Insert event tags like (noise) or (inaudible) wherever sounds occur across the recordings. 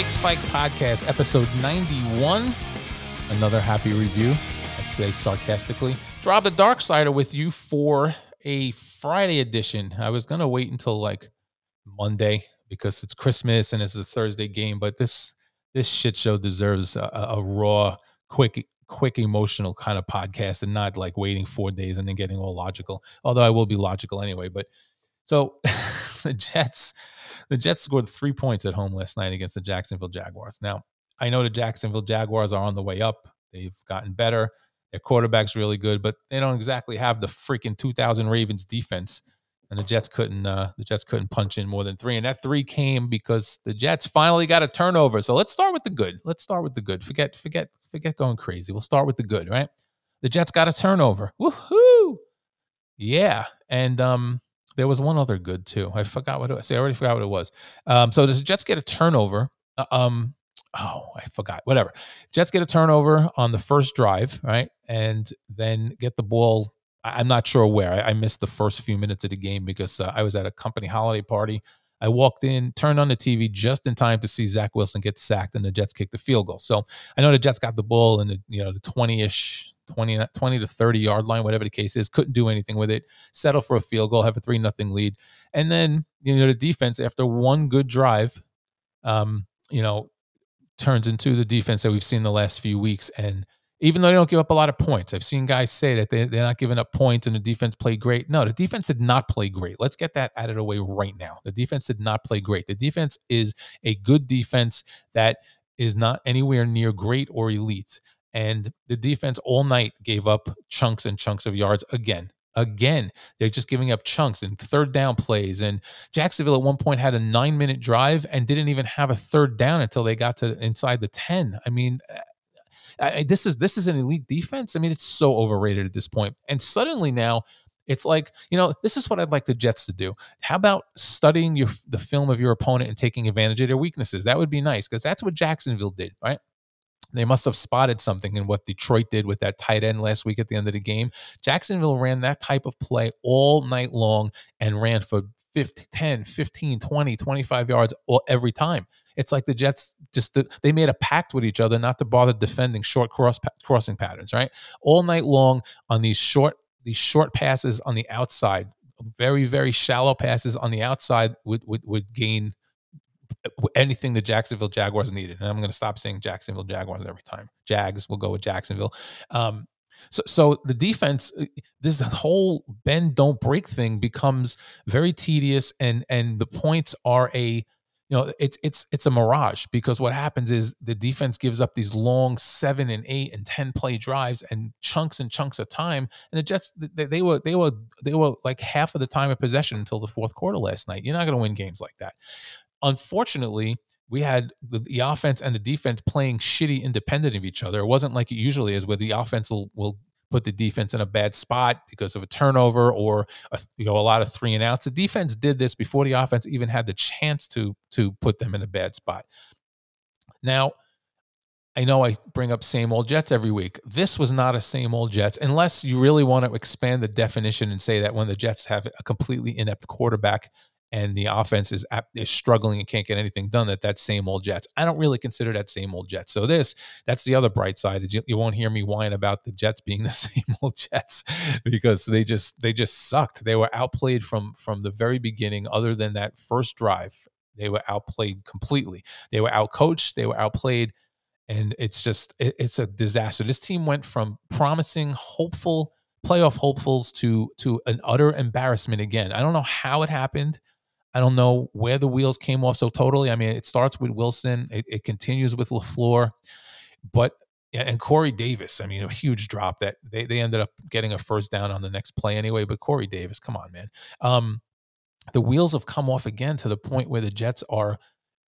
Fake Spike Podcast, episode 91. Another happy review, I say sarcastically. Drop the Dark Sider with you for a Friday edition. I was going to wait until like Monday because it's Christmas and it's a Thursday game, but this this shit show deserves a, a raw, quick, quick emotional kind of podcast and not like waiting four days and then getting all logical. Although I will be logical anyway. But so (laughs) the Jets, the Jets scored three points at home last night against the Jacksonville Jaguars. Now I know the Jacksonville Jaguars are on the way up. They've gotten better. Their quarterback's really good, but they don't exactly have the freaking 2000 Ravens defense and the Jets couldn't uh, the Jets couldn't punch in more than three, and that three came because the Jets finally got a turnover. So let's start with the good. Let's start with the good. Forget forget forget going crazy. We'll start with the good, right? The Jets got a turnover. Woohoo! Yeah, and um, there was one other good too. I forgot what it was. See, I already forgot what it was. Um, so does the Jets get a turnover. Uh, um, oh, I forgot. Whatever. Jets get a turnover on the first drive, right, and then get the ball I'm not sure where. I, I, missed the first few minutes of the game because uh, I was at a company holiday party. I walked in, turned on the TV just in time to see Zach Wilson get sacked and the Jets kick the field goal. So I know the Jets got the ball in the you know the 20ish 20, 20 to 30 yard line, whatever the case is, couldn't do anything with it, settle for a field goal, have a 3 nothing lead. And then, you know, the defense, after one good drive, um, you know, turns into the defense that we've seen the last few weeks. And even though they don't give up a lot of points. I've seen guys say that they, they're not giving up points and the defense played great. No, the defense did not play great. Let's get that out of the way right now. The defense did not play great. The defense is a good defense that is not anywhere near great or elite. And the defense all night gave up chunks and chunks of yards again. Again, they're just giving up chunks and third down plays. And Jacksonville at one point had a nine minute drive and didn't even have a third down until they got to inside the 10. I mean, I, this is this is an elite defense. I mean, it's so overrated at this point. And suddenly now, it's like you know, this is what I'd like the Jets to do. How about studying your the film of your opponent and taking advantage of their weaknesses? That would be nice because that's what Jacksonville did, right? They must have spotted something in what Detroit did with that tight end last week at the end of the game. Jacksonville ran that type of play all night long and ran for 50, 10, 15, 20, 25 yards all, every time. It's like the Jets just they made a pact with each other not to bother defending short cross crossing patterns, right? All night long on these short these short passes on the outside, very very shallow passes on the outside would would, would gain anything the Jacksonville Jaguars needed. And I'm going to stop saying Jacksonville Jaguars every time. Jags will go with Jacksonville. Um, so, so the defense, uh, this whole bend don't break thing becomes very tedious, and and the points are a you know it's it's it's a mirage because what happens is the defense gives up these long seven and eight and ten play drives and chunks and chunks of time and the jets they, they were they were they were like half of the time of possession until the fourth quarter last night you're not going to win games like that unfortunately we had the, the, offense and the defense playing shitty independent of each other it wasn't like it usually is where the offense will, will put the defense in a bad spot because of a turnover or a, you know a lot of three and outs. The defense did this before the offense even had the chance to to put them in a bad spot. Now, I know I bring up same old Jets every week. This was not a same old Jets, unless you really want to expand the definition and say that when the Jets have a completely inept quarterback and the offense is is struggling and can't get anything done that that same old Jets. I don't really consider that same old Jets. So this that's the other bright side is you, you won't hear me whine about the Jets being (laughs) the same old Jets because they just they just sucked. They were outplayed from from the very beginning. Other than that first drive, they were outplayed completely. They were outcoached. They were outplayed, and it's just it, it's a disaster. This team went from promising, hopeful playoff hopefuls to to an utter embarrassment again. I don't know how it happened. I don't know where the wheels came off so totally. I mean, it starts with Wilson, it, it continues with LaFleur, but and Corey Davis. I mean, a huge drop that they, they ended up getting a first down on the next play anyway. But Corey Davis, come on, man. Um, the wheels have come off again to the point where the Jets are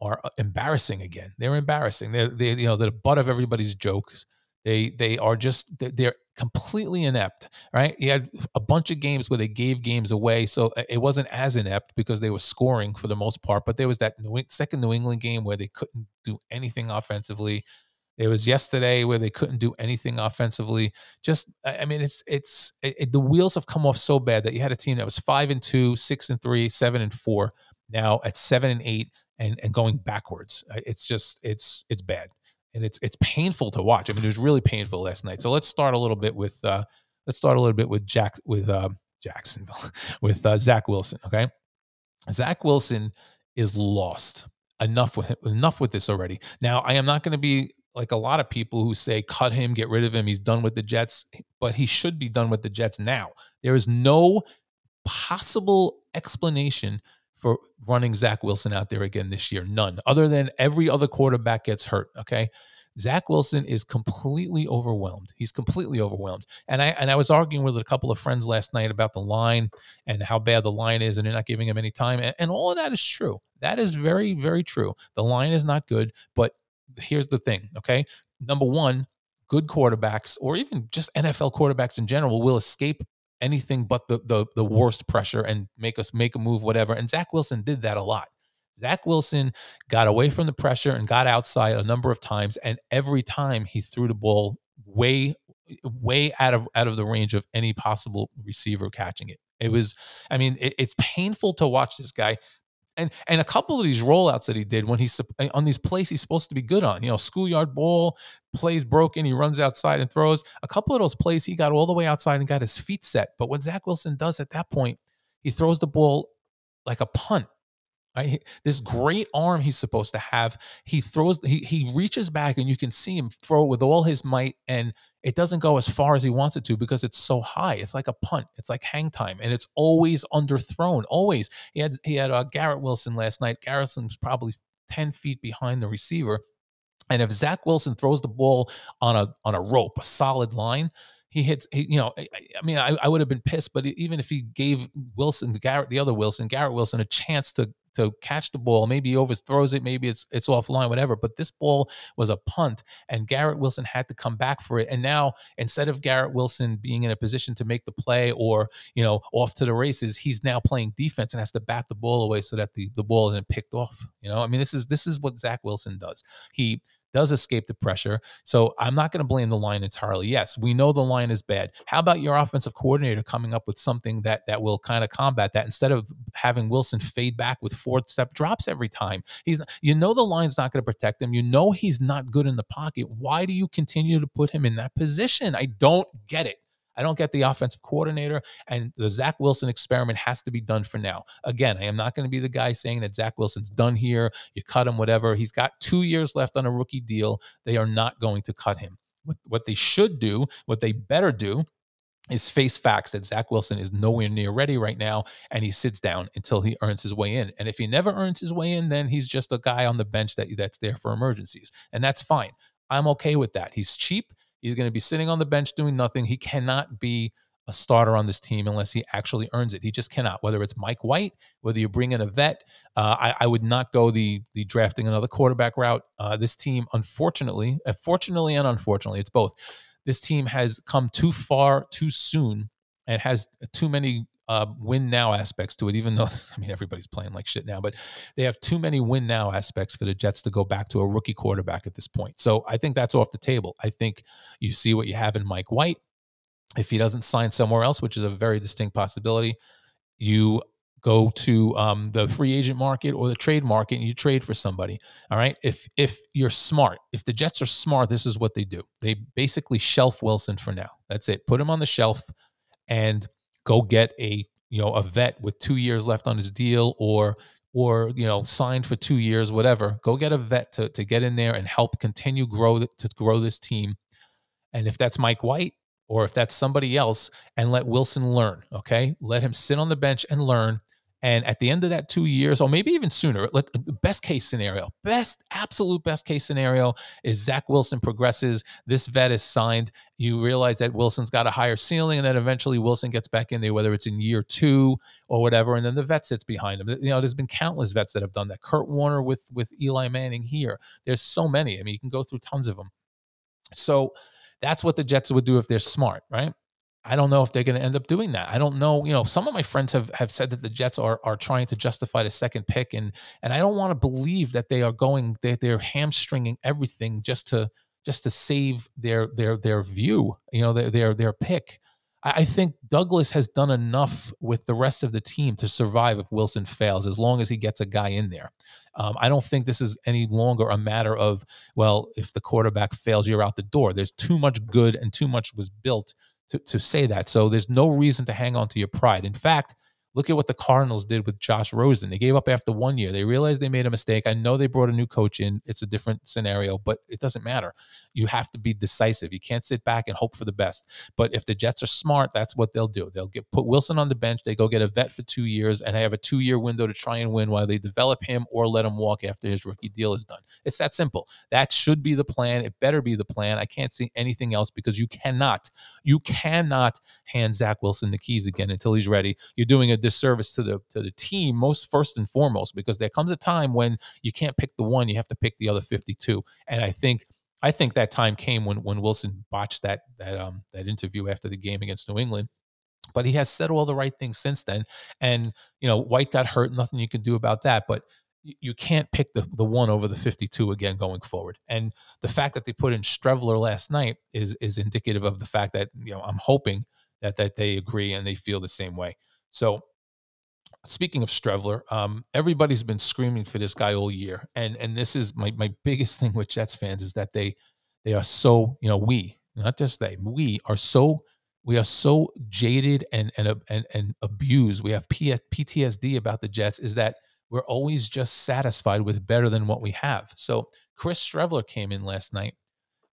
are uh, embarrassing again. They're embarrassing. They're they you know they're the butt of everybody's jokes. They they are just they're completely inept, right? He had a bunch of games where they gave games away, so uh, it wasn't as inept because they were scoring for the most part. But there was that New, second New England game where they couldn't do anything offensively. It was yesterday where they couldn't do anything offensively. Just, I mean, it's it's it, it, the wheels have come off so bad that you had a team that was five and two, six and three, seven and four. Now at seven and eight, and and going backwards. It's just it's it's bad and it's it's painful to watch. I mean, it was really painful last night. So let's start a little bit with uh, let's start a little bit with Jack with uh, Jacksonville (laughs) with uh, Zach Wilson. Okay, Zach Wilson is lost. Enough with enough with this already. Now I am not going to be like a lot of people who say cut him, get rid of him. He's done with the Jets, but he should be done with the Jets now. There is no possible explanation for running Zach Wilson out there again this year. None, other than every other quarterback gets hurt. Okay. Zach Wilson is completely overwhelmed. He's completely overwhelmed. And I and I was arguing with a couple of friends last night about the line and how bad the line is, and they're not giving him any time. And, and all of that is true. That is very, very true. The line is not good, but here's the thing, okay? Number one, good quarterbacks or even just NFL quarterbacks in general will escape anything but the the the worst pressure and make us make a move, whatever. And Zach Wilson did that a lot. Zach Wilson got away from the pressure and got outside a number of times, and every time he threw the ball way, way out of out of the range of any possible receiver catching it. It was, I mean, it, it's painful to watch this guy and and a couple of these rollouts that he did when he's eh, on these plays he's supposed to be good on, you know, schoolyard ball, plays broken, he runs outside and throws. A couple of those plays he got all the way outside and got his feet set. But what Zach Wilson does at that point, he throws the ball like a punt Right? This great arm he's supposed to have. He throws, he he reaches back and you can see him throw it with all his might, and it doesn't go as far as he wants it to because it's so high. It's like a punt. It's like hang time, and it's always underthrown. Always. He had he had uh, Garrett Wilson last night. Garrett Wilson was probably ten feet behind the receiver. And if Zach Wilson throws the ball on a on a rope, a solid line, he hits, he, you know, I, I mean, I, I, would have been pissed, but even if he gave Wilson, Garrett, the other Wilson, Garrett Wilson, a chance to to catch the ball. Maybe he overthrows it, maybe it's it's offline, whatever. But this ball was a punt, and Garrett Wilson had to come back for it. And now instead of Garrett Wilson being in a position to make the play or you know off to the races, he's now playing defense and has to bat the ball away so that the the ball isn't picked off. You know, I mean, this is this is what Zach Wilson does. He does escape the pressure. So I'm not going to blame the line entirely. Yes, we know the line is bad. How about your offensive coordinator coming up with something that that will kind of combat that instead of having Wilson fade back with four step drops every time? He's you know the line's not going to protect him. You know he's not good in the pocket. Why do you continue to put him in that position? I don't get it. I don't get the offensive coordinator, and the Zach Wilson experiment has to be done for now. Again, I am not going to be the guy saying that Zach Wilson's done here. You cut him, whatever. He's got two years left on a rookie deal. They are not going to cut him. What, what they should do, what they better do, is face facts that Zach Wilson is nowhere near ready right now, and he sits down until he earns his way in. And if he never earns his way in, then he's just a guy on the bench that that's there for emergencies, and that's fine. I'm okay with that. He's cheap. He's going to be sitting on the bench doing nothing. He cannot be a starter on this team unless he actually earns it. He just cannot. Whether it's Mike White, whether you bring in a vet, uh, I, I, would not go the the drafting another quarterback route. Uh, this team, unfortunately, uh, fortunately and unfortunately, it's both. This team has come too far too soon and has too many uh, win now aspects to it, even though, (laughs) I mean, everybody's playing like shit now, but they have too many win now aspects for the Jets to go back to a rookie quarterback at this point. So I think that's off the table. I think you see what you have in Mike White. If he doesn't sign somewhere else, which is a very distinct possibility, you go to um, the free agent market or the trade market and you trade for somebody. All right. If if you're smart, if the Jets are smart, this is what they do. They basically shelf Wilson for now. That's it. Put him on the shelf and go get a you know a vet with two years left on his deal or or you know signed for two years whatever go get a vet to, to get in there and help continue grow to grow this team. And if that's mike white or if that's somebody else and let wilson learn okay? Let him sit on the bench and learn and at the end of that two years, or maybe even sooner, let, best case scenario, best, absolute best case scenario is Zach Wilson progresses. This vet is signed. You realize that Wilson's got a higher ceiling, and then eventually Wilson gets back in there, whether it's in year two or whatever, and then the vet sits behind him. You know, there's been countless vets that have done that. Kurt Warner with with Eli Manning here. There's so many. I mean, you can go through tons of them. So that's what the Jets would do if they're smart, right? I don't know if they're going to end up doing that. I don't know. You know, some of my friends have have said that the Jets are are trying to justify the second pick, and and I don't want to believe that they are going they they're hamstringing everything just to just to save their their their view. You know, their their their pick. I, I think Douglas has done enough with the rest of the team to survive if Wilson fails, as long as he gets a guy in there. Um, I don't think this is any longer a matter of, well, if the quarterback fails, you're out the door. There's too much good and too much was built to, to say that. So there's no reason to hang on to your pride. In fact, Look at what the Cardinals did with Josh Rosen. They gave up after one year. They realized they made a mistake. I know they brought a new coach in. It's a different scenario, but it doesn't matter. You have to be decisive. You can't sit back and hope for the best. But if the Jets are smart, that's what they'll do. They'll get put Wilson on the bench. They go get a vet for two years, and have a two-year window to try and win while they develop him or let him walk after his rookie deal is done. It's that simple. That should be the plan. It better be the plan. I can't see anything else because you cannot, you cannot hand Zach Wilson the keys again until he's ready. You're doing a disservice to the to the team most first and foremost because there comes a time when you can't pick the one, you have to pick the other 52. And I think I think that time came when when Wilson botched that that um that interview after the game against New England. But he has said all the right things since then. And you know, White got hurt, nothing you can do about that. But you can't pick the, the one over the 52 again going forward. And the fact that they put in Streveler last night is is indicative of the fact that, you know, I'm hoping that that they agree and they feel the same way. So speaking of Streveler, um, everybody's been screaming for this guy all year, and and this is my my biggest (laughs) thing with Jets fans is that they they are so you know we not just they we are so we are so jaded and and and, and abused. We have PTSD about the Jets. Is that we're always just satisfied with better than what we have. So Chris Streveler came in last night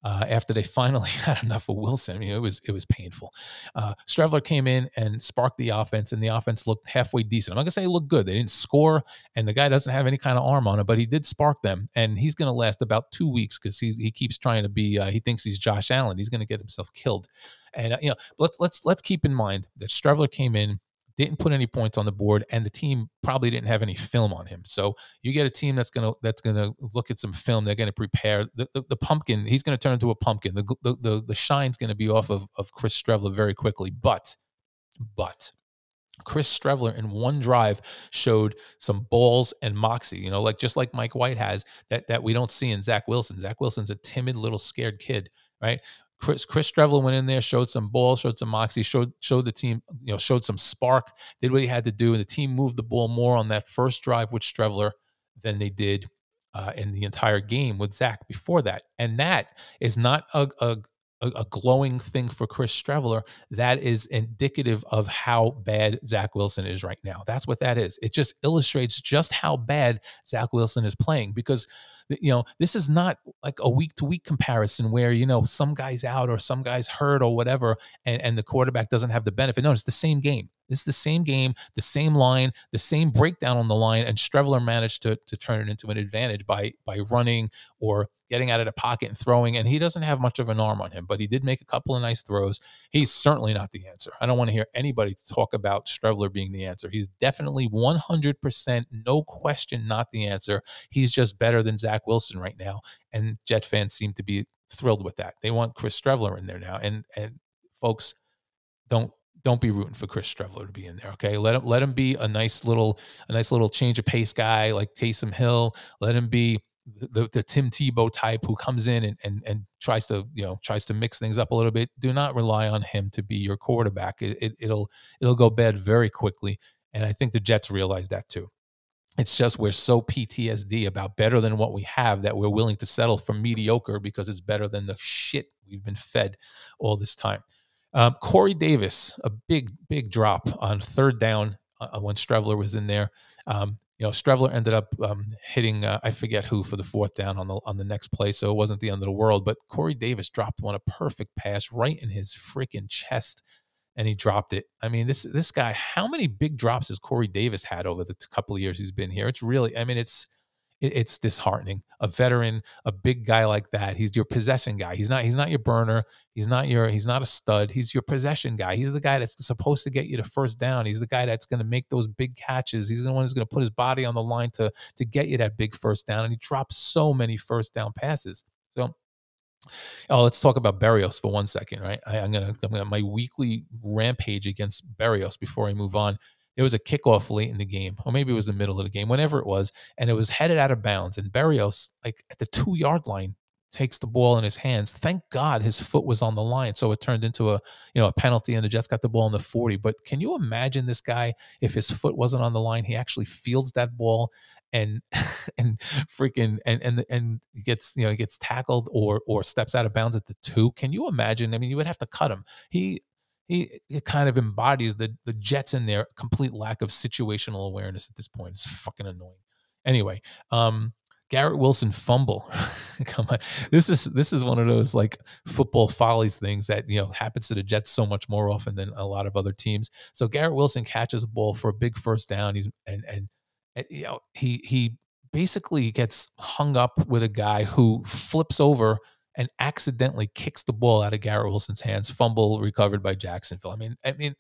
uh, after they (laughs) finally had enough of Wilson. I mean, it was it was painful. Uh, Streveler came in and sparked the offense, and the offense looked halfway decent. I'm not gonna say it looked good. They didn't score, and the guy doesn't have any kind of arm on it, but he did spark them, and he's gonna last about two weeks because he he keeps trying to be. Uh, he thinks he's Josh Allen. He's gonna get himself killed. And uh, you know, let's let's let's keep in mind that Streveler came in didn't put any points on the board, and the team probably didn't have any film on him. So you get a team that's gonna that's gonna look at some film. They're gonna prepare the, the, the pumpkin. He's gonna turn into a pumpkin. The the the, the shine's gonna be off of of Chris Streveler very quickly. But but Chris Streveler in one drive showed some balls and moxie, you know, like just like Mike White has that that we don't see in Zach Wilson. Zach Wilson's a timid little scared kid, right? Chris Chris Streveler went in there, showed some ball, showed some moxie, showed showed the team, you know, showed some spark, did what he had to do, and the team moved the ball more on that first drive with Streveler than they did uh, in the entire game with Zach before that. And that is not a, a a, glowing thing for Chris Streveler. That is indicative of how bad Zach Wilson is right now. That's what that is. It just illustrates just how bad Zach Wilson is playing because you know, this is not like a week to week comparison where, you know, some guy's out or some guy's hurt or whatever, and, and the quarterback doesn't have the benefit. No, it's the same game. This is the same game, the same line, the same breakdown on the line, and Streveler managed to to turn it into an advantage by by running or getting out of the pocket and throwing. And he doesn't have much of an arm on him, but he did make a couple of nice throws. He's certainly not the answer. I don't want to hear anybody talk about Streveler being the answer. He's definitely 100%, no question, not the answer. He's just better than Zach Wilson right now. And Jet fans seem to be thrilled with that. They want Chris Streveler in there now. And and folks, don't don't be rooting for Chris Streveler to be in there. Okay, let him let him be a nice little a nice little change of pace guy like Taysom Hill. Let him be the, the Tim Tebow type who comes in and, and and tries to you know tries to mix things up a little bit. Do not rely on him to be your quarterback. It, it, it'll it'll go bad very quickly, and I think the Jets realize that too. It's just we're so PTSD about better than what we have that we're willing to settle for mediocre because it's better than the shit we've been fed all this time. Um, Corey Davis, a big, big drop on third down uh, when Streveler was in there. Um, you know, Streveler ended up um, hitting uh, I forget who for the fourth down on the on the next play, so it wasn't the end of the world. But Corey Davis dropped one a perfect pass right in his freaking chest, and he dropped it. I mean, this this guy, how many big drops has Corey Davis had over the couple of years he's been here? It's really, I mean, it's it, it's disheartening. A veteran, a big guy like that, he's your possession guy. He's not he's not your burner. He's not your he's not a stud. He's your possession guy. He's the guy that's supposed to get you to first down. He's the guy that's going to make those big catches. He's the one who's going to put his body on the line to to get you that big first down. And he drops so many first down passes. So Oh, let's talk about Berrios for one second, right? I, am gonna, I'm gonna my weekly rampage against Berrios before I move on. It was a kickoff late in the game, or maybe it was the middle of the game, whenever it was, and it was headed out of bounds. And Berrios, like at the two yard line, takes the ball in his hands. Thank God his foot was on the line, so it turned into a you know a penalty, and the Jets got the ball in the forty. But can you imagine this guy if his foot wasn't on the line? He actually fields that ball and (laughs) and freaking and and and gets you know gets tackled or or steps out of bounds at the two. Can you imagine? I mean, you would have to cut him. He he it kind of embodies the the Jets in their complete lack of situational awareness at this point. It's fucking annoying. Anyway, um, Garrett Wilson fumble. (laughs) Come on, this is this is one of those like football follies things that you know happens to the Jets so much more often than a lot of other teams. So Garrett Wilson catches a ball for a big first down. He's and and, and you know he he basically gets hung up with a guy who flips over and accidentally kicks the ball out of Garrett Wilson's hands. Fumble recovered by Jacksonville. I mean, I mean,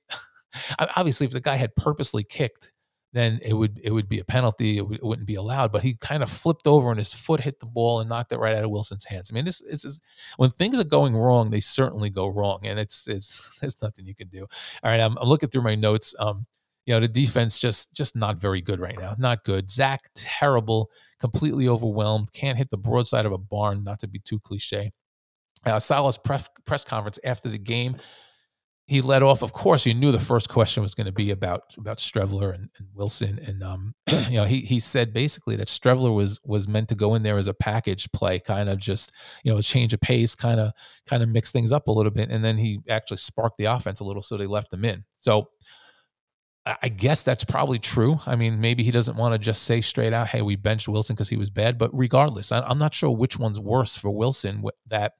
(laughs) obviously, if the guy had purposely kicked then it would it would be a penalty. It, w- it, wouldn't be allowed. But he kind of flipped over and his foot hit the ball and knocked it right out of Wilson's hands. I mean, this it's when things are going wrong, they certainly go wrong, and it's it's (laughs) there's nothing you can do. All right, I'm, I'm looking through my notes. Um, you know, the defense just just not very good right now. Not good. Zach terrible, completely overwhelmed. Can't hit the broadside of a barn. Not to be too cliche. Uh, Saleh's press press conference after the game he led off. Of course, you knew the first question was going to be about about Streveler and, and Wilson, and um, (clears throat) you know he he said basically that Streveler was was meant to go in there as a package play, kind of just you know a change of pace, kind of kind of mix things up a little bit, and then he actually sparked the offense a little, so they left him in. So I guess that's probably true. I mean, maybe he doesn't want to just say straight out, "Hey, we benched Wilson because he was bad." But regardless, I'm not sure which one's worse for Wilson. That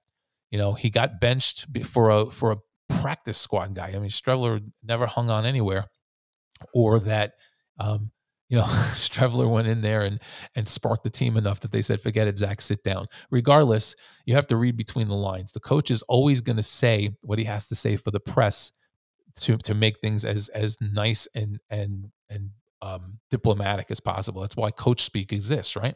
you know he got benched for a for a practice squad guy. I mean, Streveler never hung on anywhere, or that, um, you know, (laughs) Streveler went in there and and sparked the team enough that they said, "Forget it, Zach, sit down." Regardless, you have to read between the lines. The coach is always going to say what he has to say for the press to to make things as as nice and and and um, diplomatic as possible. That's why coach speak exists, right?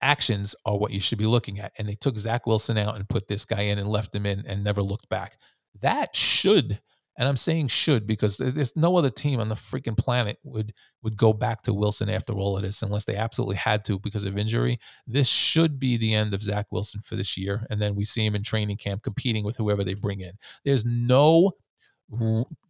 actions are what you should be looking at. And they took Zach Wilson out and put this guy in and left him in and never looked back. That should, and I'm saying should because there's no other team on the freaking planet would would go back to Wilson after all of this unless they absolutely had to because of injury. This should be the end of Zach Wilson for this year. And then we see him in training camp competing with whoever they bring in. There's no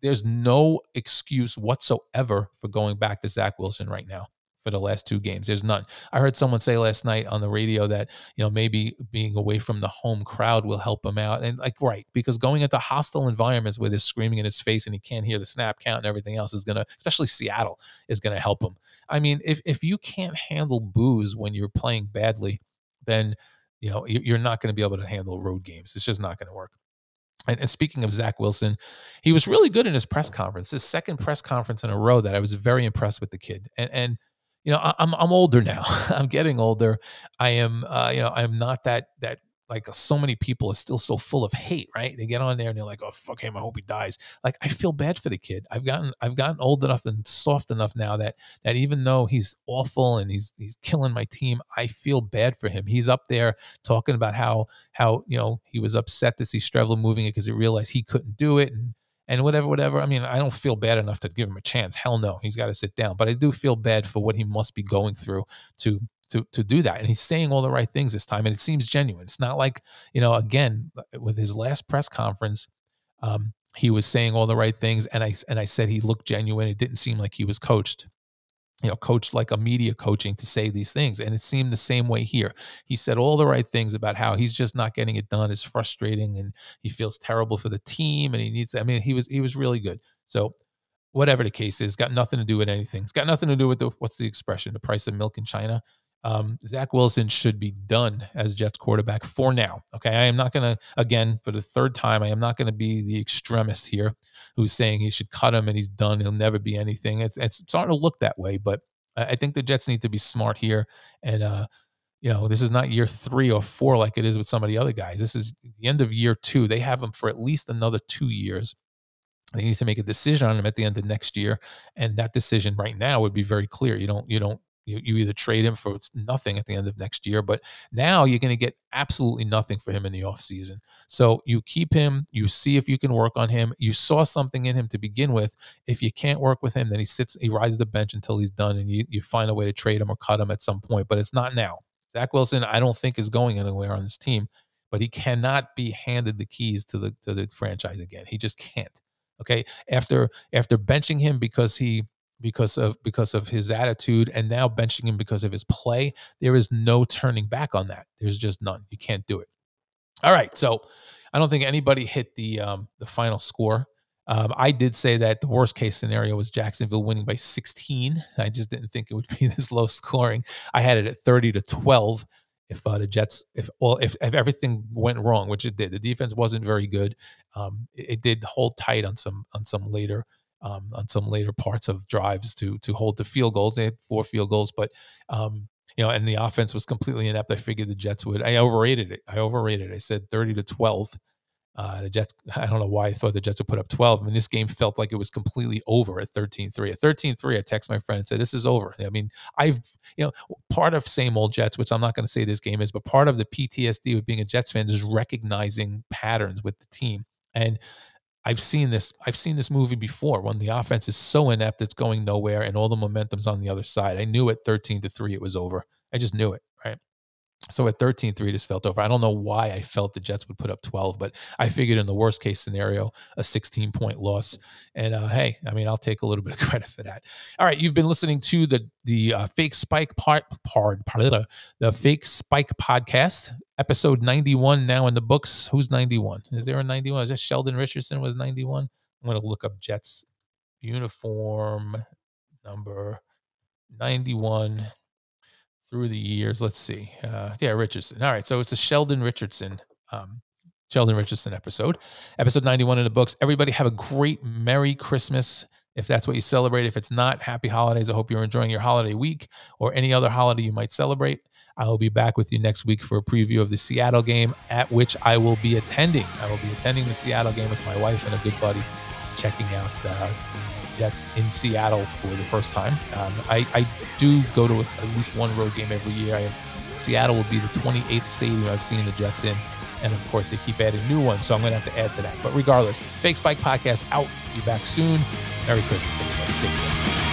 there's no excuse whatsoever for going back to Zach Wilson right now for the last two games. There's none. I heard someone say last night on the radio that, you know, maybe being away from the home crowd will help him out. And like, right, because going into hostile environments where they're screaming in his face and he can't hear the snap count and everything else is going to, especially Seattle, is going to help him. I mean, if, if you can't handle boos when you're playing badly, then, you know, you're not going to be able to handle road games. It's just not going to work. And, and, speaking of Zach Wilson, he was really good in his press conference. His second press conference in a row that I was very impressed with the kid. And, and you know, I, I'm I'm older now. (laughs) I'm getting older. I am, uh, you know, I'm not that that like uh, so many people are still so full of hate, right? They get on there and they're like, "Oh, fuck him! I hope he dies." Like, I feel bad for the kid. I've gotten I've gotten old enough and soft enough now that that even though he's awful and he's he's killing my team, I feel bad for him. He's up there talking about how how you know he was upset to see Streveler moving it because he realized he couldn't do it and and whatever, whatever. I mean, I don't feel bad enough to give him a chance. Hell no, he's got to sit down. But I do feel bad for what he must be going through to to to do that. And he's saying all the right things this time, and it seems genuine. It's not like you know, again, with his last press conference, um, he was saying all the right things, and I and I said he looked genuine. It didn't seem like he was coached you know, coached like a media coaching to say these things. And it seemed the same way here. He said all the right things about how he's just not getting it done. It's frustrating and he feels terrible for the team and he needs, I mean, he was, he was really good. So whatever the case is, got nothing to do with anything. It's got nothing to do with the, what's the expression, the price of milk in China. Um, Zach Wilson should be done as Jets quarterback for now. Okay. I am not going to, again, for the third time, I am not going to be the extremist here who's saying he should cut him and he's done. He'll never be anything. It's, it's starting to look that way, but I think the Jets need to be smart here. And, uh, you know, this is not year three or four like it is with some of the other guys. This is the end of year two. They have him for at least another two years. They need to make a decision on him at the end of next year, and that decision right now would be very clear. You don't you don't you, you either trade him for nothing at the end of next year, but now you're going to get absolutely nothing for him in the offseason. So you keep him, you see if you can work on him. You saw something in him to begin with. If you can't work with him, then he sits, he rides the bench until he's done, and you, you find a way to trade him or cut him at some point. But it's not now. Zach Wilson, I don't think is going anywhere on this team, but he cannot be handed the keys to the to the franchise again. He just can't. Okay. After after benching him because he because of because of his attitude and now benching him because of his play. There is no turning back on that. There's just none. You can't do it. All right. So I don't think anybody hit the um, the final score. Um, I did say that the worst case scenario was Jacksonville winning by 16. I just didn't think it would be (laughs) this low scoring. I had it at 30 to 12. If uh, the Jets, if well, if, if everything went wrong, which it did, the defense wasn't very good. Um, it, it, did hold tight on some on some later um, on some later parts of drives to to hold the field goals. They had four field goals, but um, you know, and the offense was completely inept. I figured the Jets would. I overrated it. I overrated. It. I said 30 to 12. Uh, the Jets, (laughs) I don't know why I thought the Jets would put up 12. I mean, this game felt like it was completely over at 13 3. At 13 3, I text my friend and said, This is over. I mean, I've, you know, part of same old Jets, which I'm not going to say this game is, but part of the PTSD with being a Jets fan is recognizing patterns with the team. And I've seen this. I've seen this movie before when the offense is so inept it's going nowhere and all the momentum's on the other side. I knew at 13 to 3 it was over. I just knew it, right? So at 13 3, just felt over. I don't know why I felt the Jets would put up 12, but I figured in the worst case scenario, a 16 point loss. And uh, hey, I mean, I'll take a little (laughs) bit of credit for that. All right, you've been listening to the the uh, fake spike part, part, part the, the fake spike podcast, episode 91 now in the books. Who's 91? Is there a 91? Is that Sheldon Richardson was 91? I'm going to look up Jets uniform number 91 through the years. Let's see. Uh, yeah, Richardson. All right. So it's a Sheldon Richardson, um, Sheldon Richardson episode, episode 91 in the books. Everybody have a great Merry Christmas. If that's what you celebrate. If it's not, happy holidays. I hope you're enjoying your holiday week or any other holiday you might celebrate. I will be back with you next week for a preview of the Seattle game, at which I will be attending. I will be attending the Seattle game with my wife and a good buddy, checking out uh, Jets in Seattle for the first time. Um, I, I, do go to at least one road game every year. I, Seattle will be the 28th stadium I've seen the Jets in. And of course, they keep adding new ones. So I'm going to have to add to that. But regardless, Fake Spike Podcast out. Be back soon. Merry Christmas, everybody.